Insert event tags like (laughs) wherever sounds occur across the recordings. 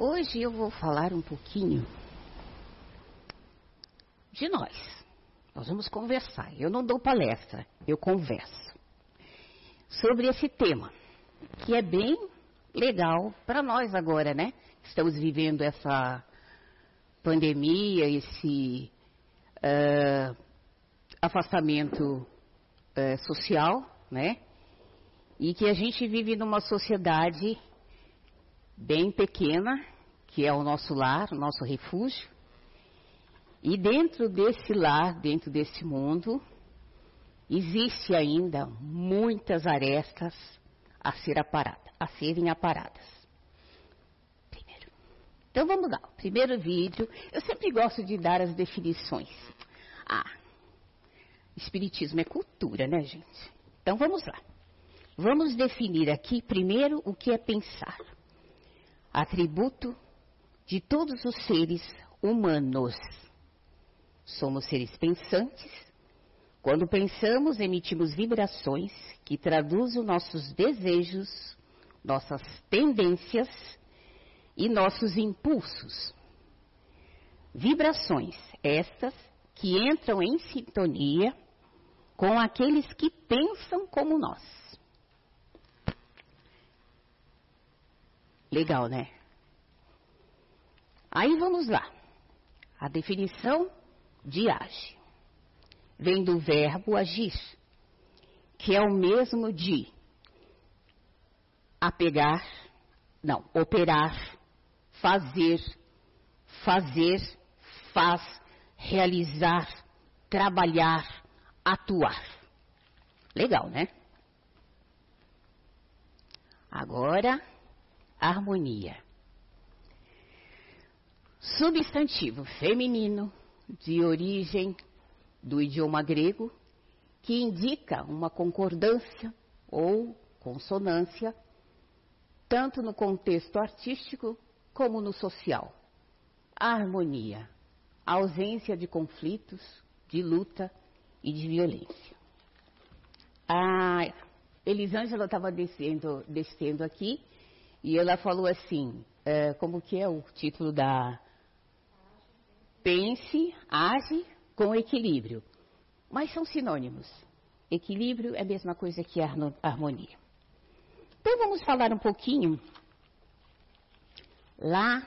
Hoje eu vou falar um pouquinho de nós. Nós vamos conversar. Eu não dou palestra, eu converso sobre esse tema, que é bem legal para nós agora, né? Estamos vivendo essa pandemia, esse uh, afastamento uh, social, né? E que a gente vive numa sociedade bem pequena, que é o nosso lar, o nosso refúgio. E dentro desse lar, dentro desse mundo, existe ainda muitas arestas a, ser aparada, a serem aparadas. Primeiro. Então vamos lá. Primeiro vídeo. Eu sempre gosto de dar as definições. Ah, Espiritismo é cultura, né, gente? Então vamos lá. Vamos definir aqui primeiro o que é pensar atributo de todos os seres humanos. Somos seres pensantes. Quando pensamos, emitimos vibrações que traduzem nossos desejos, nossas tendências e nossos impulsos. Vibrações estas que entram em sintonia com aqueles que pensam como nós. Legal, né? Aí vamos lá. A definição de age vem do verbo agir, que é o mesmo de apegar, não, operar, fazer, fazer, faz, realizar, trabalhar, atuar. Legal, né? Agora harmonia. Substantivo feminino de origem do idioma grego que indica uma concordância ou consonância tanto no contexto artístico como no social. A harmonia, a ausência de conflitos, de luta e de violência. A Elisângela estava descendo, descendo aqui e ela falou assim, é, como que é o título da... Pense, age com equilíbrio. Mas são sinônimos. Equilíbrio é a mesma coisa que harmonia. Então vamos falar um pouquinho lá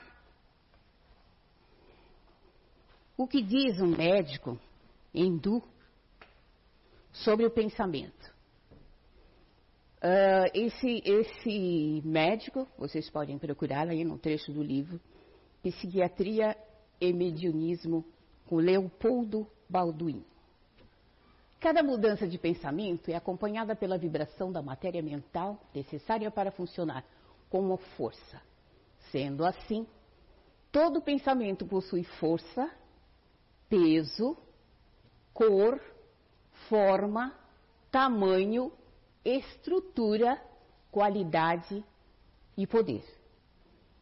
o que diz um médico hindu sobre o pensamento. Uh, esse, esse médico, vocês podem procurar aí no trecho do livro, Psiquiatria e Mediunismo, com Leopoldo Balduin. Cada mudança de pensamento é acompanhada pela vibração da matéria mental necessária para funcionar como força. Sendo assim, todo pensamento possui força, peso, cor, forma, tamanho estrutura, qualidade e poder.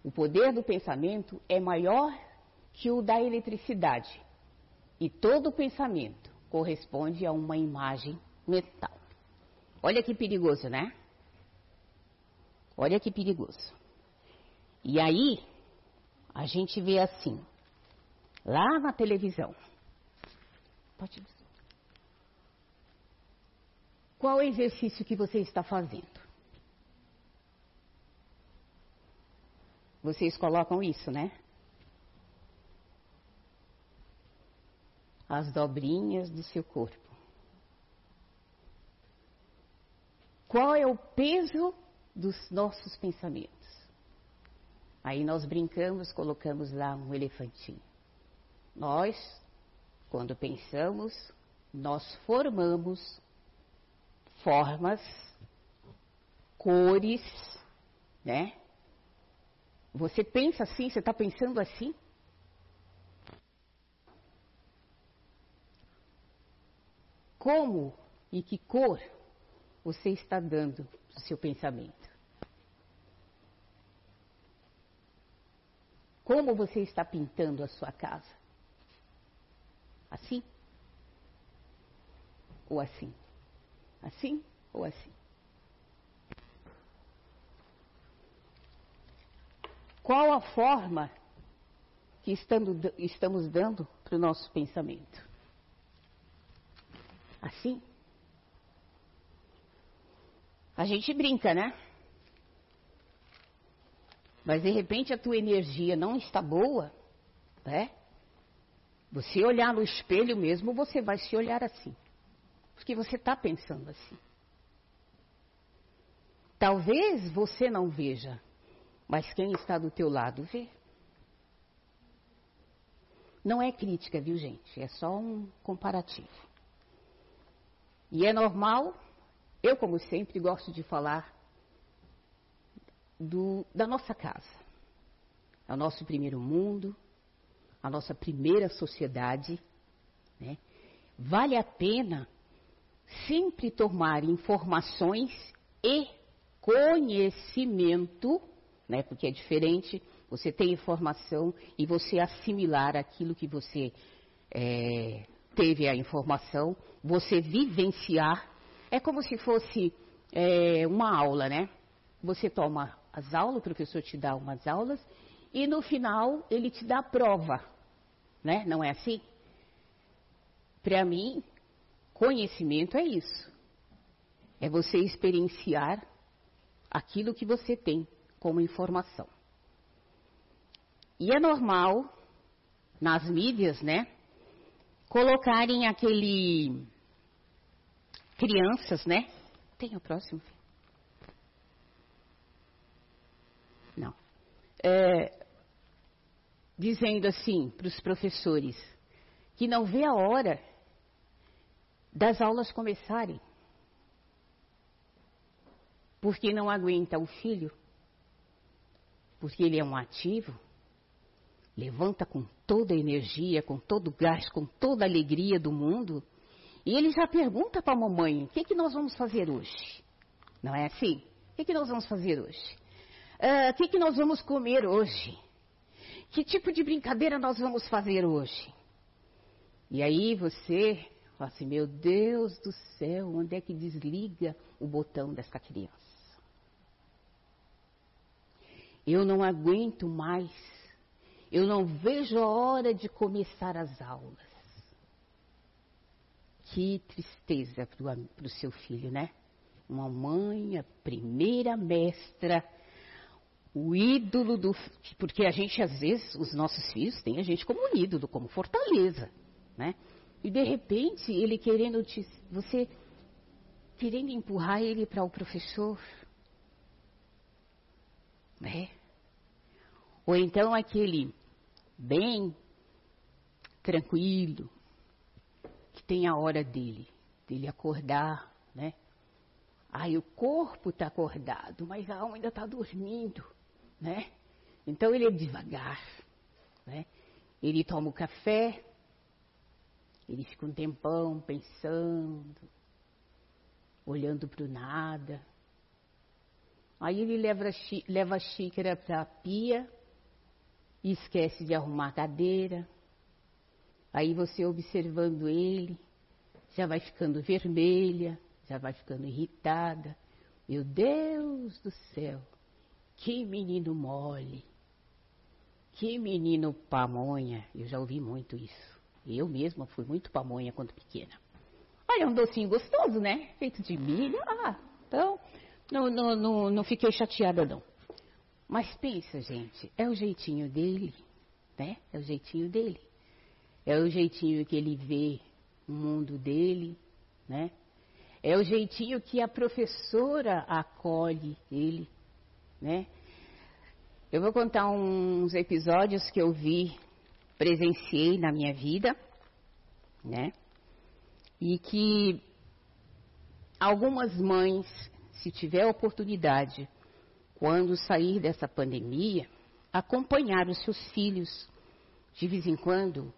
O poder do pensamento é maior que o da eletricidade. E todo pensamento corresponde a uma imagem mental. Olha que perigoso, né? Olha que perigoso. E aí, a gente vê assim, lá na televisão. Pode. Qual é o exercício que você está fazendo? Vocês colocam isso, né? As dobrinhas do seu corpo. Qual é o peso dos nossos pensamentos? Aí nós brincamos, colocamos lá um elefantinho. Nós, quando pensamos, nós formamos formas, cores, né? Você pensa assim, você está pensando assim? Como e que cor você está dando o seu pensamento? Como você está pintando a sua casa? Assim? Ou assim? Assim ou assim? qual a forma que estamos dando para o nosso pensamento? Assim? A gente brinca, né? Mas de repente a tua energia não está boa, né? Você olhar no espelho mesmo, você vai se olhar assim. Porque você está pensando assim. Talvez você não veja, mas quem está do teu lado vê. Não é crítica, viu gente? É só um comparativo. E é normal, eu como sempre gosto de falar do, da nossa casa. É o nosso primeiro mundo, a nossa primeira sociedade. Né? Vale a pena sempre tomar informações e conhecimento, né? porque é diferente você ter informação e você assimilar aquilo que você é, teve a informação, você vivenciar. É como se fosse é, uma aula, né? Você toma as aulas, o professor te dá umas aulas e no final ele te dá a prova, né? Não é assim? Para mim, conhecimento é isso. É você experienciar aquilo que você tem como informação. E é normal, nas mídias, né, colocarem aquele. crianças, né? Tem o próximo? Não. É, dizendo assim para os professores que não vê a hora das aulas começarem. Porque não aguenta o filho, porque ele é um ativo, levanta com toda a energia, com todo o gás, com toda a alegria do mundo, e ele já pergunta para a mamãe: o que, que nós vamos fazer hoje? Não é assim? O que, que nós vamos fazer hoje? Uh, o que, que nós vamos comer hoje? Que tipo de brincadeira nós vamos fazer hoje? E aí você fala assim: meu Deus do céu, onde é que desliga o botão dessa criança? Eu não aguento mais eu não vejo a hora de começar as aulas. Que tristeza para o seu filho, né? Uma mãe, a primeira mestra, o ídolo do. Porque a gente, às vezes, os nossos filhos têm a gente como um ídolo, como fortaleza, né? E de repente, ele querendo te. Você querendo empurrar ele para o professor. Né? Ou então aquele bem tranquilo, que tem a hora dele, dele acordar, né? Ai, o corpo está acordado, mas a alma ainda está dormindo, né? Então ele é devagar, né? Ele toma o café, ele fica um tempão pensando, olhando para o nada. Aí ele leva, a xícara para a pia e esquece de arrumar a cadeira. Aí você observando ele, já vai ficando vermelha, já vai ficando irritada. Meu Deus do céu, que menino mole, que menino pamonha. Eu já ouvi muito isso. Eu mesma fui muito pamonha quando pequena. Olha, é um docinho gostoso, né? Feito de milho. Ah, então, não, não, não, não fiquei chateada não. Mas pensa, gente, é o jeitinho dele, né? É o jeitinho dele. É o jeitinho que ele vê o mundo dele, né? É o jeitinho que a professora acolhe ele, né? Eu vou contar uns episódios que eu vi, presenciei na minha vida, né? E que algumas mães, se tiver oportunidade, quando sair dessa pandemia, acompanhar os seus filhos, de vez em quando,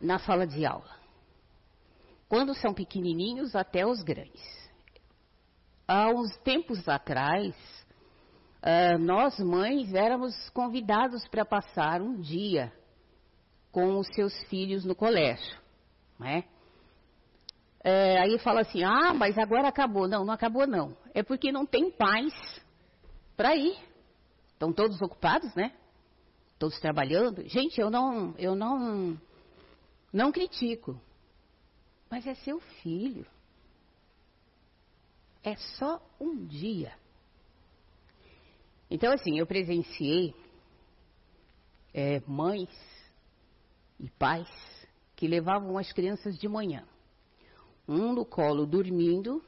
na sala de aula. Quando são pequenininhos, até os grandes. Há uns tempos atrás, uh, nós mães éramos convidados para passar um dia com os seus filhos no colégio, né? É, aí fala assim, ah, mas agora acabou. Não, não acabou não. É porque não tem paz para ir. Estão todos ocupados, né? Todos trabalhando. Gente, eu não, eu não, não critico. Mas é seu filho. É só um dia. Então, assim, eu presenciei é, mães e pais que levavam as crianças de manhã. Um no colo dormindo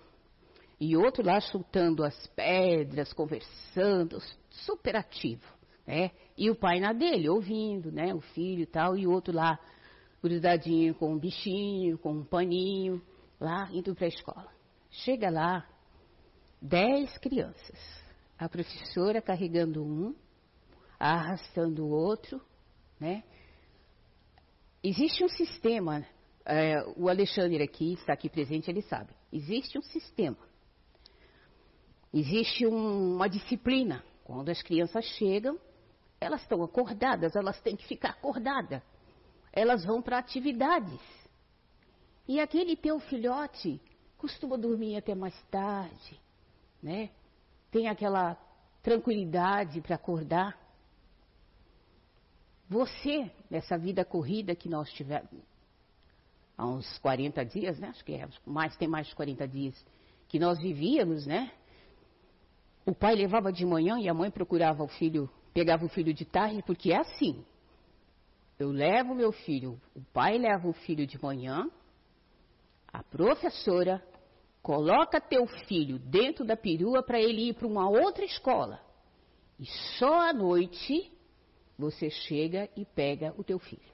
e outro lá chutando as pedras, conversando, super ativo, né? E o pai na dele, ouvindo, né? O filho e tal, e o outro lá grudadinho com um bichinho, com um paninho, lá indo para a escola. Chega lá, dez crianças. A professora carregando um, arrastando o outro, né? Existe um sistema, é, o Alexandre aqui, está aqui presente, ele sabe. Existe um sistema. Existe um, uma disciplina. Quando as crianças chegam, elas estão acordadas, elas têm que ficar acordadas. Elas vão para atividades. E aquele teu filhote costuma dormir até mais tarde, né? Tem aquela tranquilidade para acordar. Você, nessa vida corrida que nós tivemos, há uns 40 dias, né? Acho que é, mais, tem mais de 40 dias, que nós vivíamos, né? O pai levava de manhã e a mãe procurava o filho, pegava o filho de tarde, porque é assim. Eu levo meu filho, o pai leva o filho de manhã, a professora coloca teu filho dentro da perua para ele ir para uma outra escola. E só à noite você chega e pega o teu filho.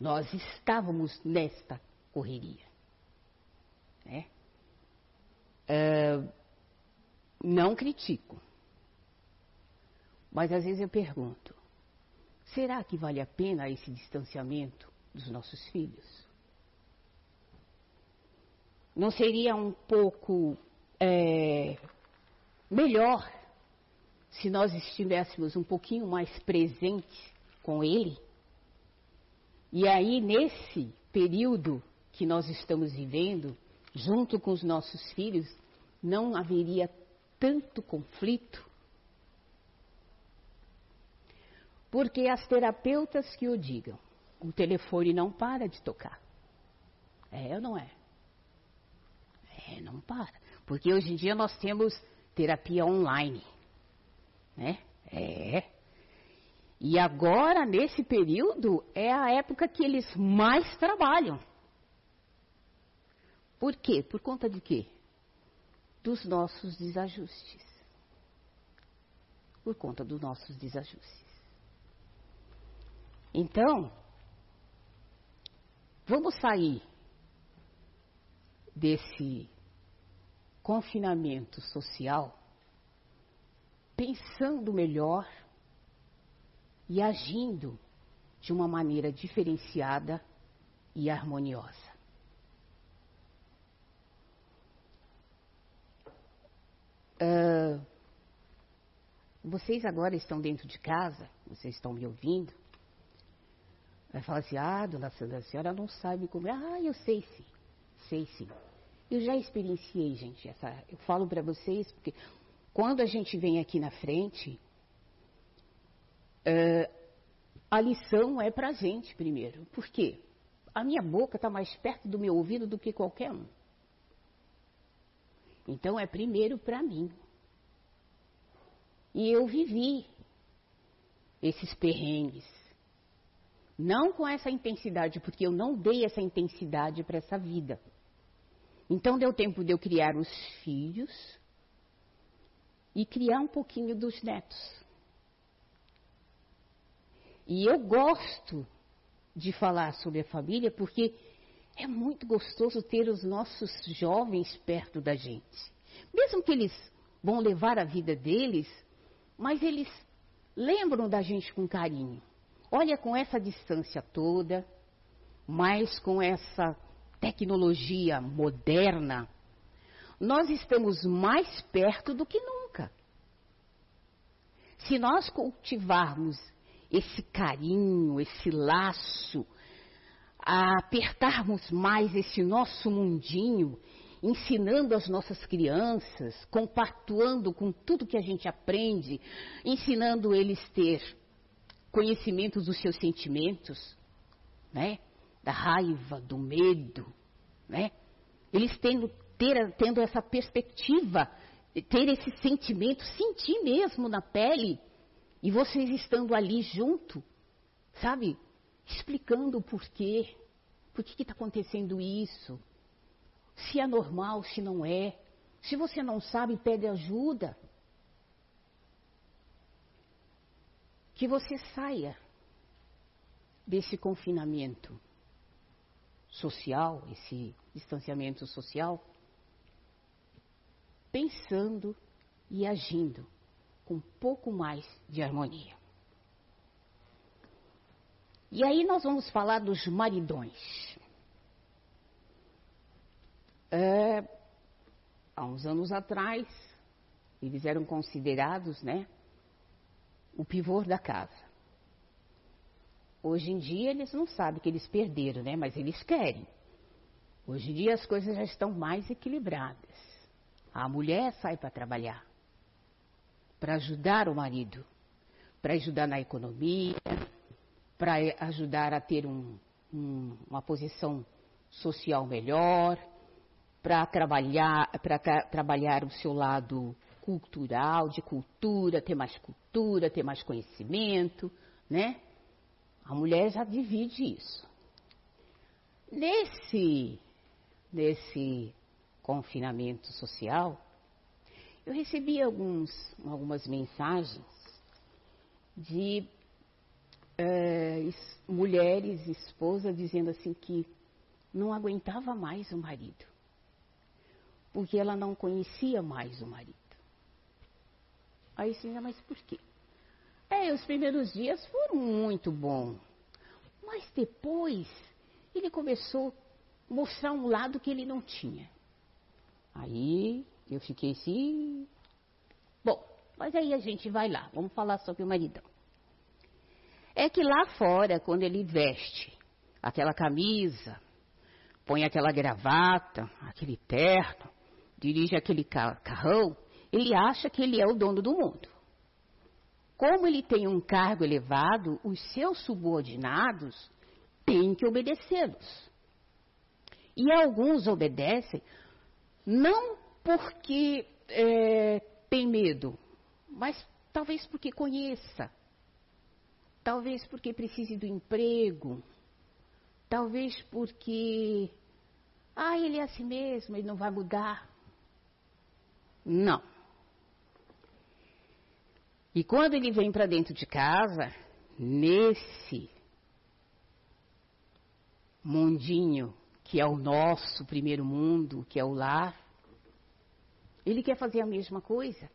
Nós estávamos nesta correria. Né? Uh, não critico. Mas às vezes eu pergunto: será que vale a pena esse distanciamento dos nossos filhos? Não seria um pouco é, melhor se nós estivéssemos um pouquinho mais presentes com Ele? E aí, nesse período que nós estamos vivendo, junto com os nossos filhos, não haveria tanto conflito? Porque as terapeutas que o digam, o telefone não para de tocar. É ou não é? É, não para. Porque hoje em dia nós temos terapia online né? É. E agora, nesse período, é a época que eles mais trabalham. Por quê? Por conta de quê? Dos nossos desajustes. Por conta dos nossos desajustes. Então, vamos sair desse confinamento social pensando melhor e agindo de uma maneira diferenciada e harmoniosa. Uh, vocês agora estão dentro de casa, vocês estão me ouvindo. Vai falar assim, ah, dona Sandra, a senhora não sabe como. Ah, eu sei sim, sei sim. Eu já experienciei, gente, essa, eu falo para vocês, porque quando a gente vem aqui na frente, a lição é para a gente primeiro. Por quê? A minha boca está mais perto do meu ouvido do que qualquer um. Então é primeiro para mim. E eu vivi esses perrengues. Não com essa intensidade, porque eu não dei essa intensidade para essa vida. Então deu tempo de eu criar os filhos, e criar um pouquinho dos netos. E eu gosto de falar sobre a família porque é muito gostoso ter os nossos jovens perto da gente. Mesmo que eles vão levar a vida deles, mas eles lembram da gente com carinho. Olha, com essa distância toda, mais com essa tecnologia moderna, nós estamos mais perto do que nunca. Se nós cultivarmos esse carinho, esse laço, apertarmos mais esse nosso mundinho ensinando as nossas crianças, compactuando com tudo que a gente aprende, ensinando eles ter conhecimentos dos seus sentimentos, né? Da raiva, do medo, né? Eles tendo, ter, tendo essa perspectiva, ter esse sentimento, sentir mesmo na pele, e vocês estando ali junto, sabe? Explicando o porquê, por que está acontecendo isso, se é normal, se não é. Se você não sabe, pede ajuda. Que você saia desse confinamento social, esse distanciamento social, pensando e agindo com um pouco mais de harmonia. E aí nós vamos falar dos maridões. É, há uns anos atrás, eles eram considerados, né, o pivô da casa. Hoje em dia eles não sabem que eles perderam, né, mas eles querem. Hoje em dia as coisas já estão mais equilibradas. A mulher sai para trabalhar, para ajudar o marido, para ajudar na economia, para ajudar a ter um, um, uma posição social melhor, para trabalhar, para trabalhar o seu lado cultural, de cultura, ter mais cultura, ter mais conhecimento, né? A mulher já divide isso. Nesse, nesse confinamento social, eu recebi alguns, algumas mensagens de é, mulheres, esposas, dizendo assim que não aguentava mais o marido porque ela não conhecia mais o marido. Aí sim, mas por quê? É, os primeiros dias foram muito bons, mas depois ele começou a mostrar um lado que ele não tinha. Aí eu fiquei assim, bom, mas aí a gente vai lá, vamos falar sobre o maridão. É que lá fora, quando ele veste aquela camisa, põe aquela gravata, aquele terno, dirige aquele carrão, ele acha que ele é o dono do mundo. Como ele tem um cargo elevado, os seus subordinados têm que obedecê-los. E alguns obedecem não porque é, tem medo, mas talvez porque conheça, talvez porque precise do emprego, talvez porque, ah, ele é assim mesmo, ele não vai mudar. Não. E quando ele vem para dentro de casa, nesse mundinho que é o nosso primeiro mundo, que é o lar, ele quer fazer a mesma coisa.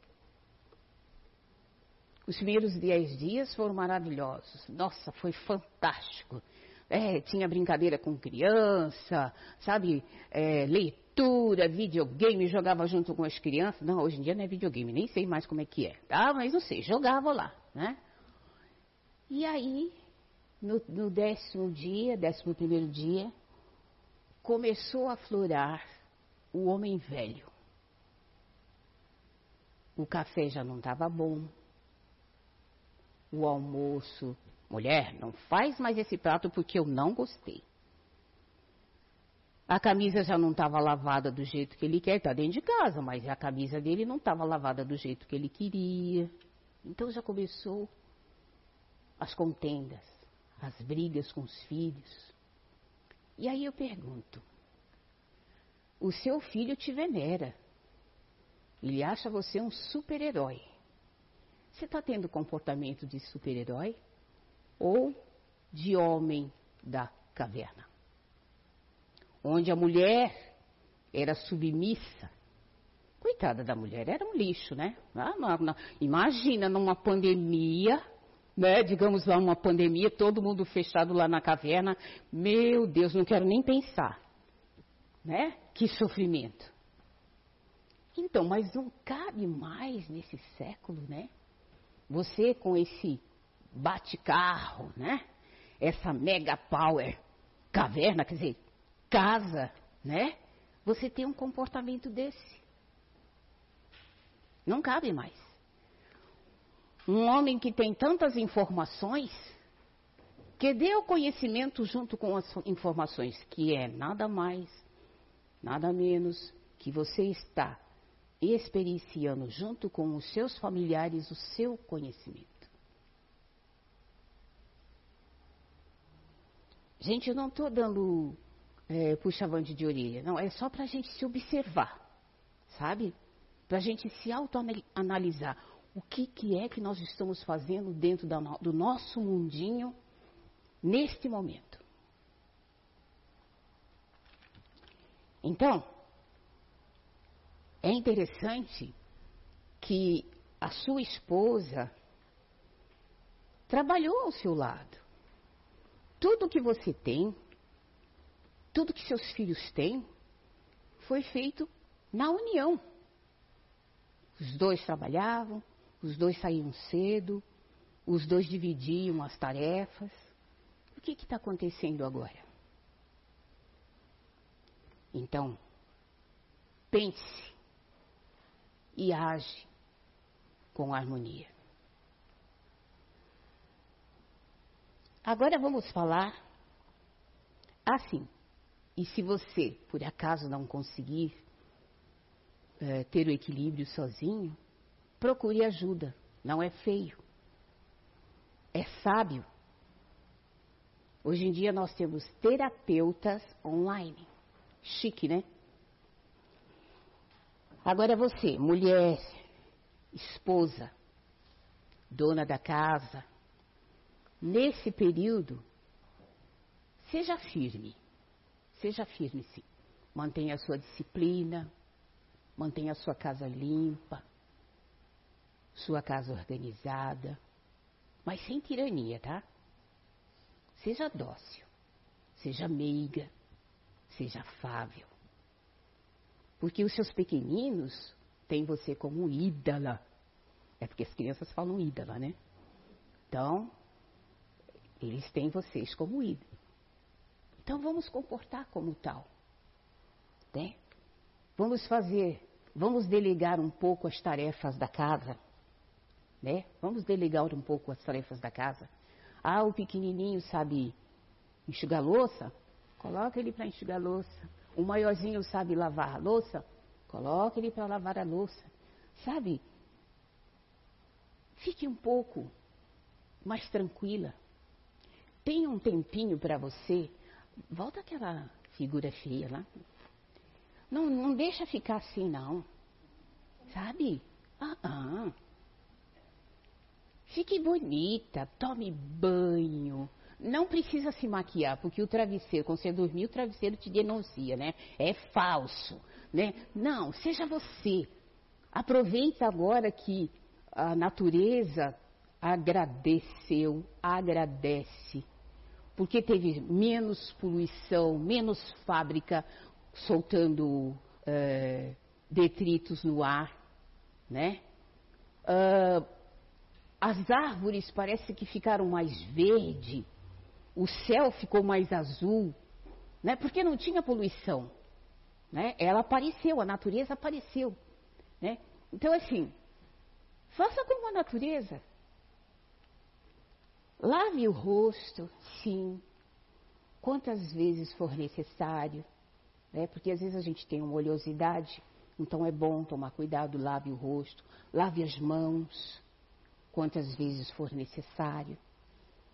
Os primeiros dez dias foram maravilhosos. Nossa, foi fantástico. É, tinha brincadeira com criança, sabe? É, leitura, videogame, jogava junto com as crianças. Não, hoje em dia não é videogame, nem sei mais como é que é. Tá? Mas não sei, jogava lá, né? E aí, no, no décimo dia, décimo primeiro dia, começou a florar o homem velho. O café já não estava bom. O almoço Mulher, não faz mais esse prato porque eu não gostei. A camisa já não estava lavada do jeito que ele quer, está dentro de casa, mas a camisa dele não estava lavada do jeito que ele queria. Então já começou as contendas, as brigas com os filhos. E aí eu pergunto: o seu filho te venera, ele acha você um super-herói. Você está tendo comportamento de super-herói? ou de homem da caverna, onde a mulher era submissa. Coitada da mulher, era um lixo, né? Ah, não, não. Imagina numa pandemia, né? Digamos lá, uma pandemia, todo mundo fechado lá na caverna. Meu Deus, não quero nem pensar, né? Que sofrimento. Então, mas não cabe mais nesse século, né? Você com esse bate-carro, né? Essa mega power caverna, quer dizer, casa, né? você ter um comportamento desse. Não cabe mais. Um homem que tem tantas informações, que dê o conhecimento junto com as informações, que é nada mais, nada menos que você está experienciando junto com os seus familiares o seu conhecimento. Gente, eu não estou dando é, puxa-vante de orelha, não, é só para a gente se observar, sabe? Para a gente se autoanalisar. O que, que é que nós estamos fazendo dentro da, do nosso mundinho neste momento? Então, é interessante que a sua esposa trabalhou ao seu lado. Tudo que você tem, tudo que seus filhos têm, foi feito na união. Os dois trabalhavam, os dois saíam cedo, os dois dividiam as tarefas. O que está acontecendo agora? Então, pense e age com harmonia. Agora vamos falar assim. E se você, por acaso, não conseguir é, ter o equilíbrio sozinho, procure ajuda. Não é feio. É sábio. Hoje em dia nós temos terapeutas online. Chique, né? Agora você, mulher, esposa, dona da casa, Nesse período, seja firme. Seja firme, sim. Mantenha a sua disciplina, mantenha a sua casa limpa, sua casa organizada, mas sem tirania, tá? Seja dócil, seja meiga, seja afável. Porque os seus pequeninos têm você como ídola. É porque as crianças falam ídola, né? Então, eles têm vocês como ídolo. Então vamos comportar como tal. Né? Vamos fazer, vamos delegar um pouco as tarefas da casa. Né? Vamos delegar um pouco as tarefas da casa. Ah, o pequenininho sabe enxugar louça? Coloca ele para enxugar louça. O maiorzinho sabe lavar a louça? Coloca ele para lavar a louça. Sabe? Fique um pouco mais tranquila tem um tempinho para você, volta aquela figura feia lá. Não, não deixa ficar assim, não. Sabe? Ah, ah. Fique bonita, tome banho. Não precisa se maquiar, porque o travesseiro, quando você dormir, o travesseiro te denuncia, né? É falso, né? Não, seja você. Aproveita agora que a natureza agradeceu, agradece porque teve menos poluição, menos fábrica soltando é, detritos no ar, né? Uh, as árvores parece que ficaram mais verde, o céu ficou mais azul, né? Porque não tinha poluição, né? Ela apareceu, a natureza apareceu, né? Então assim, faça como a natureza. Lave o rosto, sim, quantas vezes for necessário, né? porque às vezes a gente tem uma oleosidade, então é bom tomar cuidado, lave o rosto, lave as mãos, quantas vezes for necessário.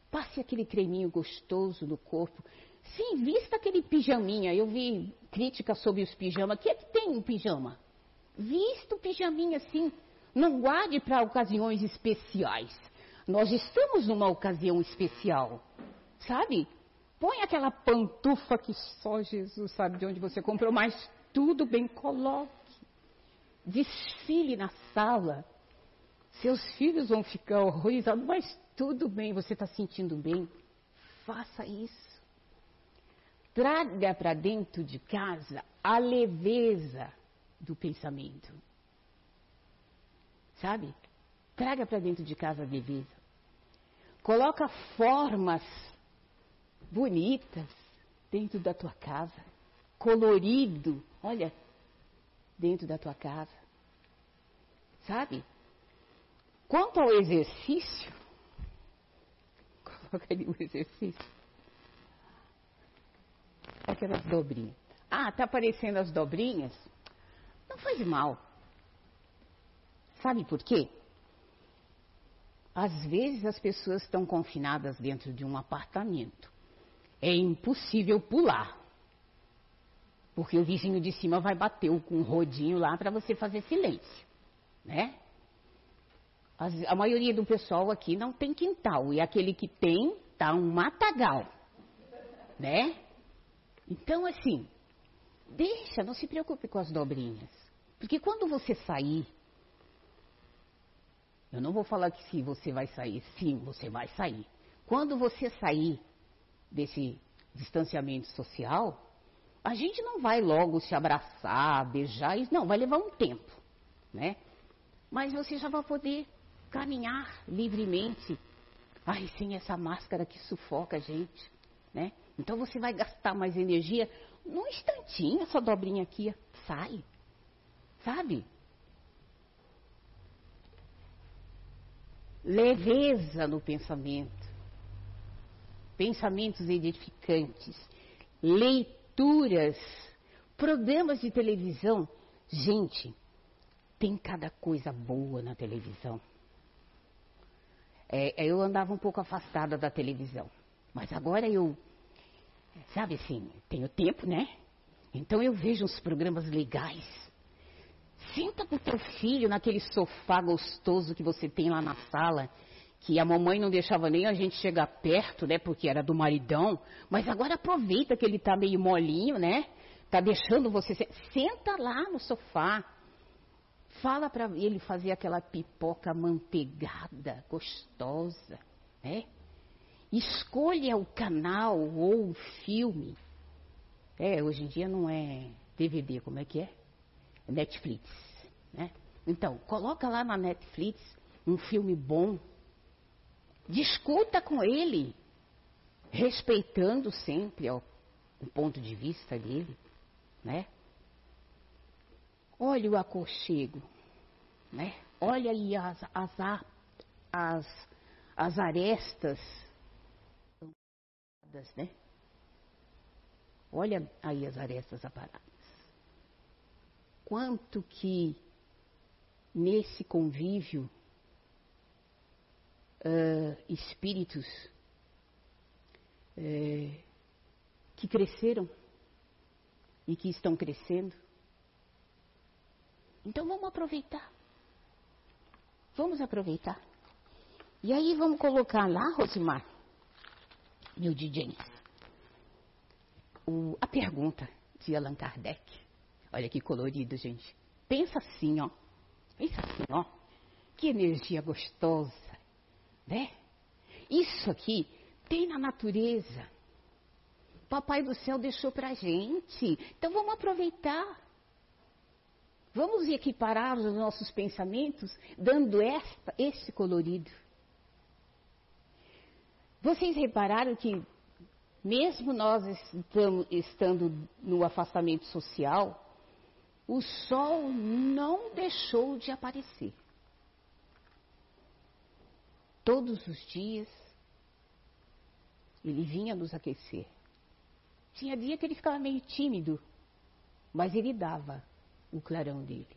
Passe aquele creminho gostoso no corpo. Sim, vista aquele pijaminha. Eu vi críticas sobre os pijamas. O que é que tem um pijama? Vista o pijaminha assim. Não guarde para ocasiões especiais. Nós estamos numa ocasião especial, sabe? Põe aquela pantufa que só Jesus sabe de onde você comprou, mas tudo bem, coloque. Desfile na sala. Seus filhos vão ficar horrorizados, mas tudo bem, você está sentindo bem. Faça isso. Traga para dentro de casa a leveza do pensamento. Sabe? Traga para dentro de casa a bebida. Coloca formas bonitas dentro da tua casa. colorido, olha, dentro da tua casa. Sabe? Quanto ao exercício, coloca ali o exercício. Aquelas dobrinhas. Ah, tá aparecendo as dobrinhas? Não faz mal. Sabe por quê? Às vezes as pessoas estão confinadas dentro de um apartamento. É impossível pular. Porque o vizinho de cima vai bater com um rodinho lá para você fazer silêncio. Né? A maioria do pessoal aqui não tem quintal. E aquele que tem, tá um matagal. Né? Então, assim, deixa, não se preocupe com as dobrinhas. Porque quando você sair, eu não vou falar que se você vai sair, sim, você vai sair. Quando você sair desse distanciamento social, a gente não vai logo se abraçar, beijar, não, vai levar um tempo, né? Mas você já vai poder caminhar livremente. Ai, sem essa máscara que sufoca a gente, né? Então você vai gastar mais energia. Num instantinho, essa dobrinha aqui sai. Sabe? Leveza no pensamento. Pensamentos edificantes. Leituras. Programas de televisão. Gente, tem cada coisa boa na televisão. É, eu andava um pouco afastada da televisão. Mas agora eu Sabe assim, tenho tempo, né? Então eu vejo uns programas legais. Senta com teu filho naquele sofá gostoso que você tem lá na sala, que a mamãe não deixava nem a gente chegar perto, né? Porque era do maridão. Mas agora aproveita que ele tá meio molinho, né? Tá deixando você. Senta lá no sofá. Fala para ele fazer aquela pipoca manteigada, gostosa, né? Escolha o canal ou o filme. É, hoje em dia não é DVD, como é que é? é Netflix, né? Então, coloca lá na Netflix um filme bom. Discuta com ele, respeitando sempre ó, o ponto de vista dele, né? Olha o aconchego, né? Olha aí as, as, as, as arestas né? Olha aí as arestas aparadas. Quanto que nesse convívio uh, espíritos uh, que cresceram e que estão crescendo. Então vamos aproveitar. Vamos aproveitar. E aí vamos colocar lá, Rosimar, meu DJ. O, a pergunta de Allan Kardec. Olha que colorido, gente. Pensa assim, ó. Pensa assim, ó. Que energia gostosa, né? Isso aqui tem na natureza. Papai do céu deixou pra gente. Então vamos aproveitar. Vamos equiparar os nossos pensamentos, dando esta, esse colorido. Vocês repararam que, mesmo nós estamos, estando no afastamento social, o sol não deixou de aparecer. Todos os dias, ele vinha nos aquecer. Tinha dia que ele ficava meio tímido, mas ele dava o clarão dele.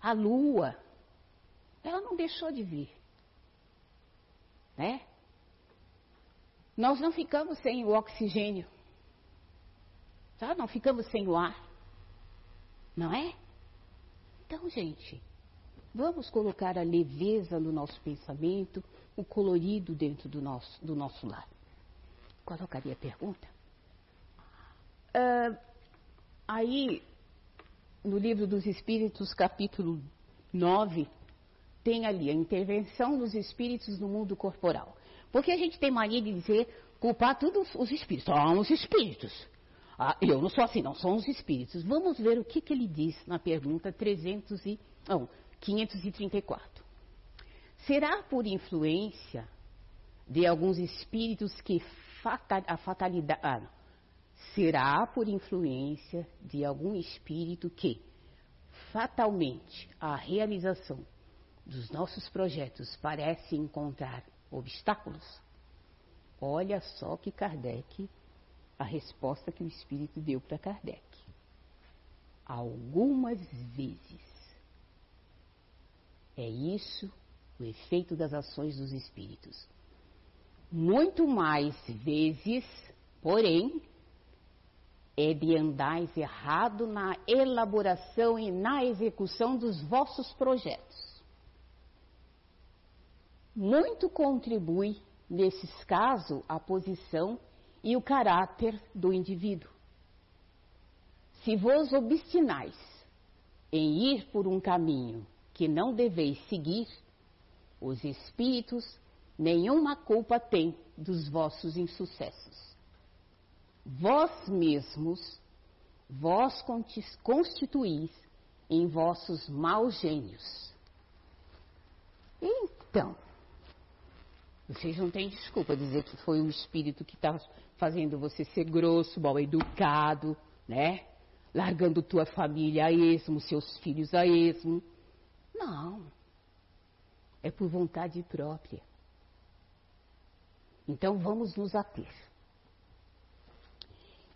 A lua, ela não deixou de vir. Né? Nós não ficamos sem o oxigênio. Tá? Não ficamos sem o ar. Não é? Então, gente, vamos colocar a leveza no nosso pensamento, o colorido dentro do nosso, do nosso lar. Colocaria a pergunta? Uh, aí, no livro dos Espíritos, capítulo 9, tem ali a intervenção dos espíritos no mundo corporal. Porque a gente tem mania de dizer, culpar todos os espíritos. São os espíritos. Ah, eu não sou assim, não, são os espíritos. Vamos ver o que, que ele diz na pergunta 300 e, não, 534. Será por influência de alguns espíritos que a fatalidade. Ah, será por influência de algum espírito que, fatalmente, a realização dos nossos projetos parece encontrar obstáculos? Olha só que Kardec, a resposta que o espírito deu para Kardec. Algumas vezes. É isso o efeito das ações dos espíritos. Muito mais vezes, porém, é de andais errado na elaboração e na execução dos vossos projetos. Muito contribui, nesses casos, a posição e o caráter do indivíduo. Se vos obstinais em ir por um caminho que não deveis seguir, os espíritos nenhuma culpa têm dos vossos insucessos. Vós mesmos, vós constituís em vossos maus gênios. Então, vocês não têm desculpa dizer que foi o espírito que está fazendo você ser grosso, mal educado, né? Largando tua família a esmo, seus filhos a esmo. Não. É por vontade própria. Então vamos nos ater.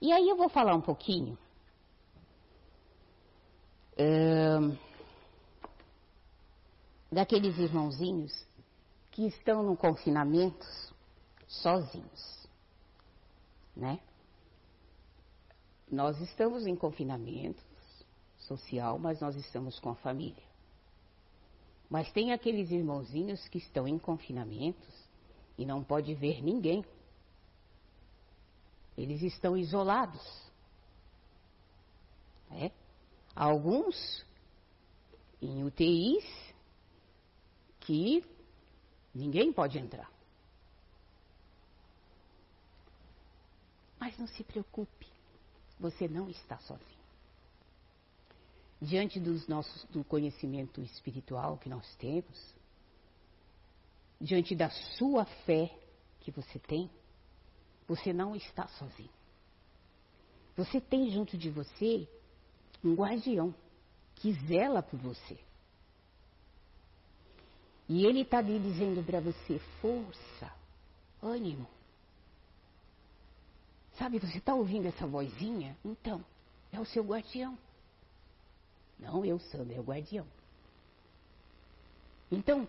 E aí eu vou falar um pouquinho daqueles irmãozinhos que estão no confinamento sozinhos, né? Nós estamos em confinamento social, mas nós estamos com a família. Mas tem aqueles irmãozinhos que estão em confinamentos e não pode ver ninguém. Eles estão isolados. É? Alguns em UTIs que ninguém pode entrar. Mas não se preocupe, você não está sozinho diante dos nossos, do conhecimento espiritual que nós temos, diante da sua fé que você tem, você não está sozinho. Você tem junto de você um guardião que zela por você. E ele está ali dizendo para você: força, ânimo. Sabe, você está ouvindo essa vozinha? Então, é o seu guardião. Não eu, Sandra, é o guardião. Então,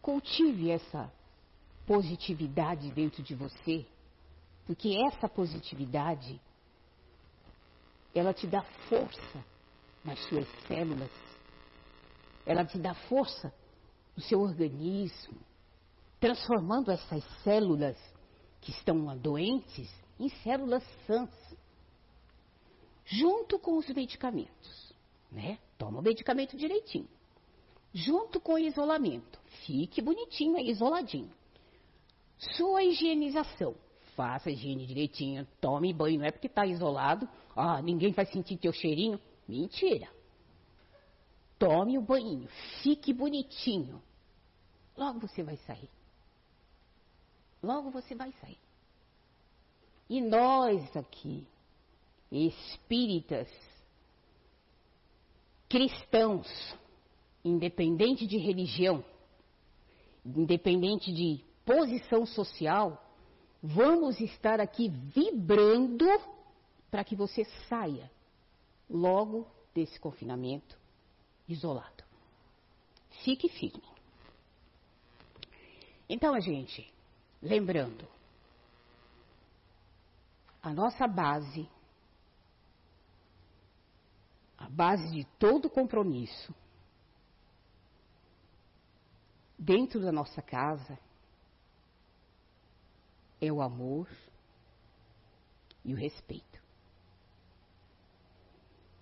cultive essa positividade dentro de você, porque essa positividade, ela te dá força nas suas células, ela te dá força no seu organismo, transformando essas células que estão doentes em células sãs, junto com os medicamentos né? Toma o medicamento direitinho. Junto com o isolamento. Fique bonitinho isoladinho. Sua higienização. Faça higiene direitinho, tome banho. Não é porque está isolado, ah, ninguém vai sentir teu cheirinho. Mentira. Tome o banho, fique bonitinho. Logo você vai sair. Logo você vai sair. E nós aqui, espíritas, cristãos, independente de religião, independente de posição social, vamos estar aqui vibrando para que você saia logo desse confinamento isolado. Fique firme. Então, gente, lembrando, a nossa base a base de todo compromisso dentro da nossa casa é o amor e o respeito.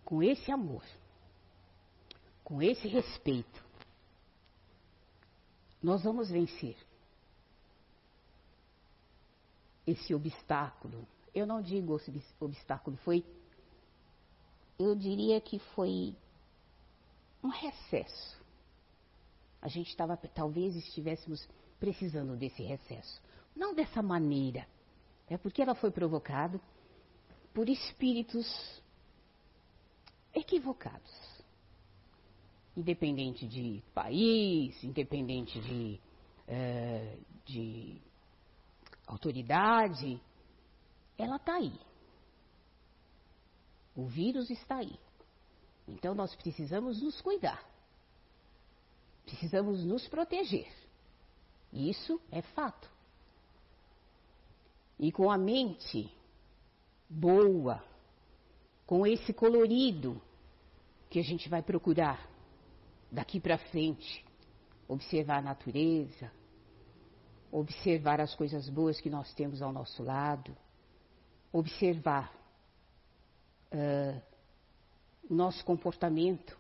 Com esse amor, com esse respeito, nós vamos vencer esse obstáculo. Eu não digo obstáculo, foi eu diria que foi um recesso. A gente estava, talvez estivéssemos precisando desse recesso. Não dessa maneira. É porque ela foi provocada por espíritos equivocados. Independente de país, independente de, é, de autoridade, ela está aí. O vírus está aí. Então nós precisamos nos cuidar. Precisamos nos proteger. Isso é fato. E com a mente boa, com esse colorido que a gente vai procurar daqui para frente, observar a natureza, observar as coisas boas que nós temos ao nosso lado, observar uh, nosso comportamento,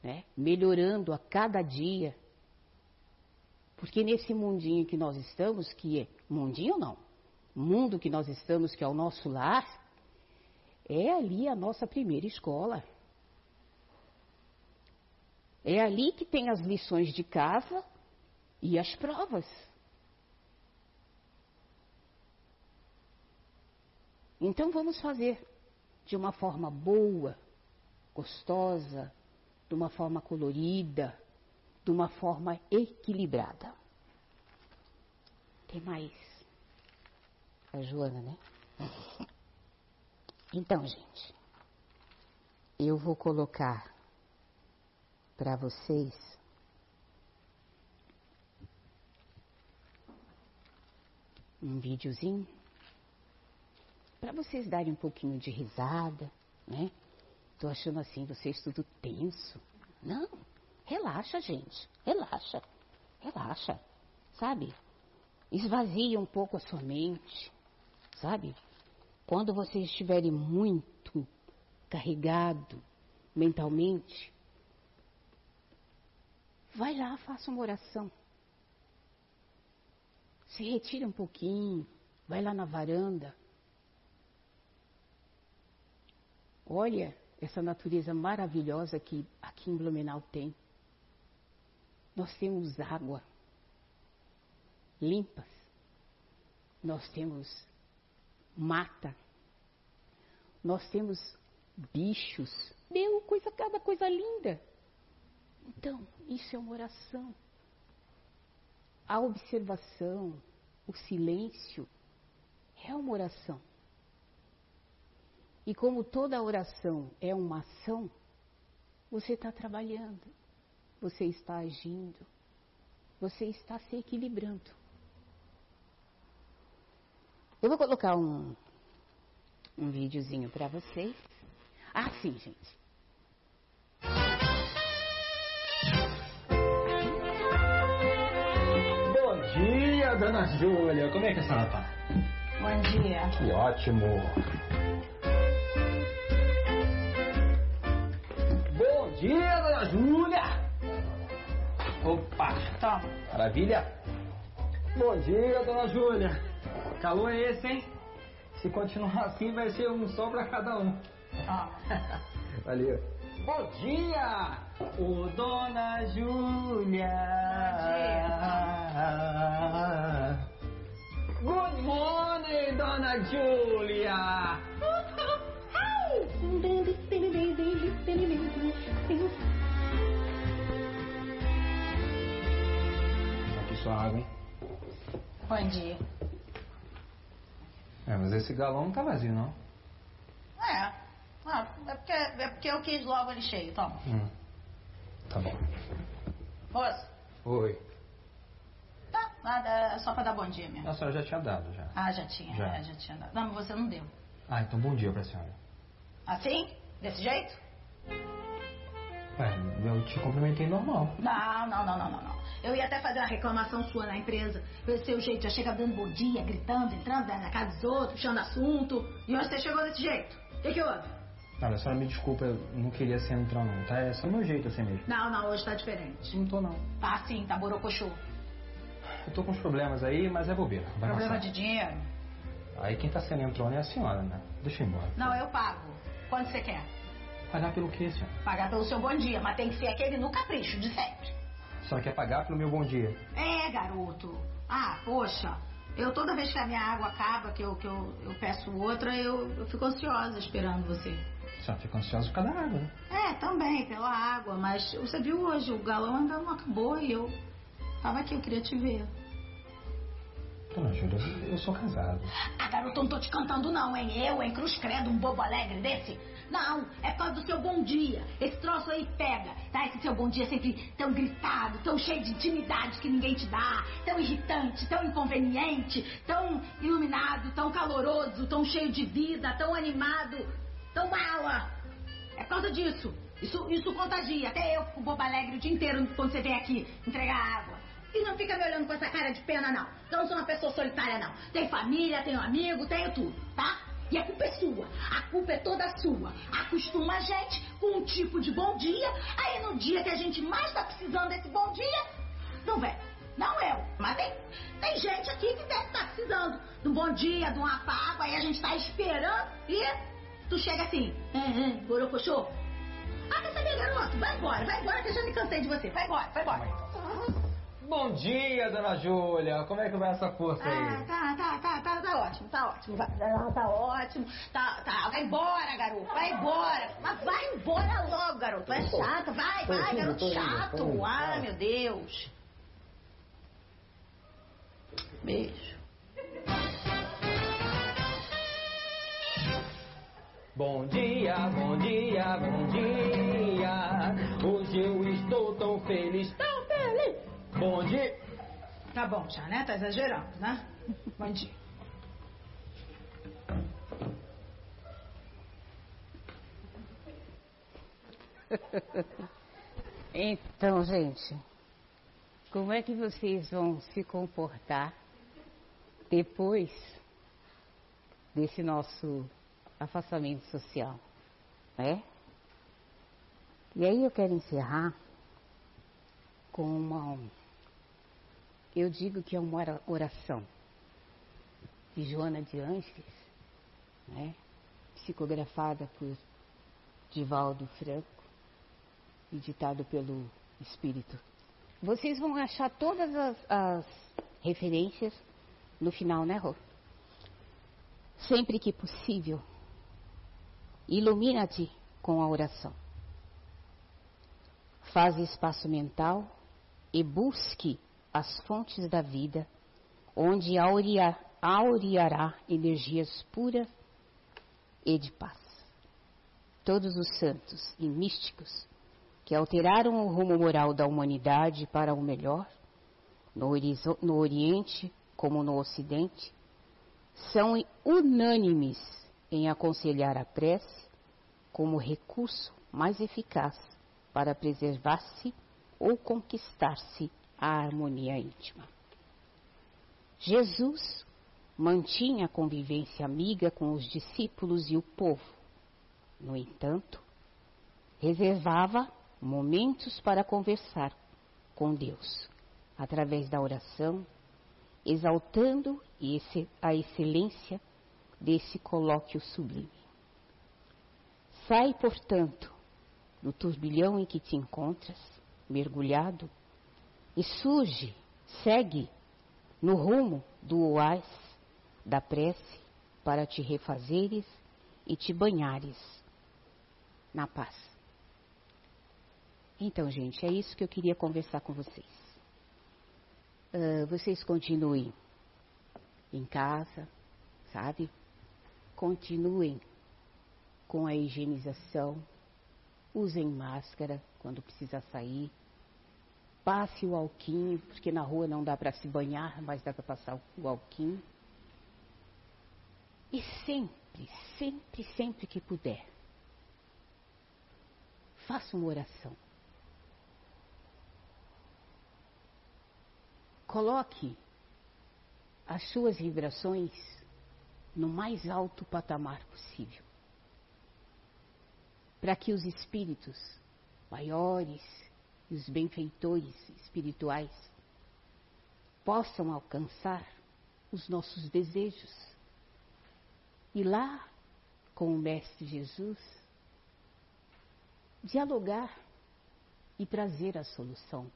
né? melhorando a cada dia. Porque nesse mundinho que nós estamos, que é mundinho não, mundo que nós estamos, que é o nosso lar, é ali a nossa primeira escola. É ali que tem as lições de casa e as provas. Então vamos fazer de uma forma boa, gostosa, de uma forma colorida, de uma forma equilibrada. Tem mais. A Joana, né? Então, gente, eu vou colocar para vocês um videozinho para vocês darem um pouquinho de risada, né? Tô achando assim, vocês tudo tenso. Não, relaxa, gente, relaxa, relaxa, sabe? Esvazia um pouco a sua mente, sabe? Quando vocês estiverem muito carregado mentalmente, vai lá, faça uma oração. Se retira um pouquinho, vai lá na varanda, Olha essa natureza maravilhosa que aqui em Blumenau tem. Nós temos água limpas. Nós temos mata. Nós temos bichos. Meu, coisa, cada coisa linda. Então, isso é uma oração. A observação, o silêncio, é uma oração. E como toda oração é uma ação, você está trabalhando, você está agindo, você está se equilibrando. Eu vou colocar um, um videozinho para vocês. Ah, sim, gente. Bom dia, dona Júlia. Como é que a senhora tá? Bom dia. Que ótimo. dia, dona Júlia! Opa! Toma. Maravilha! Bom dia, dona Júlia! Calor é esse, hein? Se continuar (laughs) assim, vai ser um só pra cada um. Toma. (laughs) Valeu! Bom dia! Ô, dona Júlia! Bom dia! Good morning, dona Júlia! Aqui sua água, hein? Bom dia. É, mas esse galão não tá vazio, não. É. Ah, é, porque, é porque eu quis logo ele cheio, toma. Hum. Tá bom. Moça. Oi. Tá, nada, é só pra dar bom dia mesmo. A senhora já tinha dado, já. Ah, já tinha, Já. é, já tinha dado. Não, mas você não deu. Ah, então bom dia pra senhora. Assim? Desse jeito? É, eu te cumprimentei normal. Não, não, não, não, não, não. Eu ia até fazer uma reclamação sua na empresa. Pelo seu jeito, já chega dando bom dia, gritando, entrando na casa dos outros, puxando assunto. E hoje você chegou desse jeito. O que, que houve? Olha, a senhora me desculpa, eu não queria ser entrão não, tá? É só meu jeito assim mesmo. Não, não, hoje tá diferente. Não tô não. Tá sim, tá borocochô. Eu tô com uns problemas aí, mas é bobeira. Vai Problema passar. de dinheiro? Aí quem tá sendo entrona é a senhora, né? Deixa eu ir embora. Não, eu pago. Quanto você quer? Pagar pelo quê, senhora? Pagar pelo seu bom dia, mas tem que ser aquele no capricho de sempre. Senhora quer pagar pelo meu bom dia? É, garoto. Ah, poxa. Eu toda vez que a minha água acaba, que eu, que eu, eu peço outra, eu, eu fico ansiosa esperando você. Só fica ansiosa por causa da água, né? É, também, pela água, mas você viu hoje, o galão ainda não acabou e eu tava aqui, eu queria te ver. Dona Júlia, eu sou casado. Ah, garoto, não tô te cantando não, hein? Eu, hein? Cruz Credo, um bobo alegre desse? Não, é por causa do seu bom dia. Esse troço aí pega, tá? Esse seu bom dia sempre tão gritado, tão cheio de intimidade que ninguém te dá, tão irritante, tão inconveniente, tão iluminado, tão caloroso, tão cheio de vida, tão animado, tão mala. É por causa disso. Isso, isso contagia. Até eu fico bobo alegre o dia inteiro quando você vem aqui entregar água. E não fica me olhando com essa cara de pena, não. Eu não sou uma pessoa solitária, não. Tenho família, tenho amigo, tenho tudo, tá? E a culpa é sua. A culpa é toda sua. Acostuma a gente com um tipo de bom dia. Aí no dia que a gente mais tá precisando desse bom dia, não vem. Não eu. Mas tem, tem gente aqui que deve estar tá precisando de um bom dia, de um apago. Aí a gente tá esperando e tu chega assim. É, é, borocochô. Ah, quer saber, garoto? Vai embora, vai embora que eu já me cansei de você. Vai embora, vai embora. Bom dia, dona Júlia. Como é que vai essa força aí? Ah, tá, tá, tá, tá, tá ótimo, tá ótimo. Vai, tá, ótimo. Tá, tá. Vai embora, garoto. Vai embora. Mas vai embora logo, garoto. É chato. Vai, vai, garoto. Chato. Ah, meu Deus. Beijo. Bom dia, bom dia, bom dia. Hoje eu estou tão feliz, tão feliz. Bom dia. Tá bom já, né? Tá exagerando, né? Bom dia. (laughs) Então, gente, como é que vocês vão se comportar depois desse nosso afastamento social, né? E aí eu quero encerrar com uma eu digo que é uma oração de Joana de Anges, né? psicografada por Divaldo Franco e ditado pelo Espírito. Vocês vão achar todas as, as referências no final, né, Rô? Sempre que possível, ilumina-te com a oração. Faz espaço mental e busque as fontes da vida, onde aureará energias puras e de paz. Todos os santos e místicos que alteraram o rumo moral da humanidade para o melhor, no, no Oriente como no Ocidente, são unânimes em aconselhar a prece como recurso mais eficaz para preservar-se ou conquistar-se a harmonia íntima. Jesus mantinha a convivência amiga com os discípulos e o povo. No entanto, reservava momentos para conversar com Deus, através da oração, exaltando a excelência desse colóquio sublime. Sai, portanto, do turbilhão em que te encontras, mergulhado, e surge, segue no rumo do oás da prece para te refazeres e te banhares na paz. Então, gente, é isso que eu queria conversar com vocês. Uh, vocês continuem em casa, sabe? Continuem com a higienização, usem máscara quando precisa sair, passe o alquinho, porque na rua não dá para se banhar, mas dá para passar o alquinho. E sempre, sempre, sempre que puder, faça uma oração. Coloque as suas vibrações no mais alto patamar possível para que os espíritos maiores e os benfeitores espirituais possam alcançar os nossos desejos. E lá, com o Mestre Jesus, dialogar e trazer a solução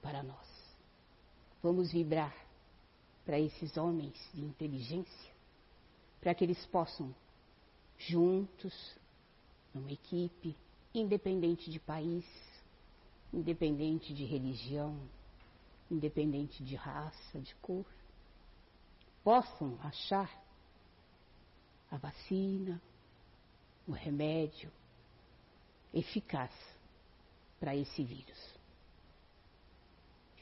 para nós. Vamos vibrar para esses homens de inteligência, para que eles possam, juntos, numa equipe, independente de país, independente de religião, independente de raça, de cor, possam achar a vacina, o remédio eficaz para esse vírus.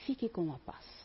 Fique com a paz.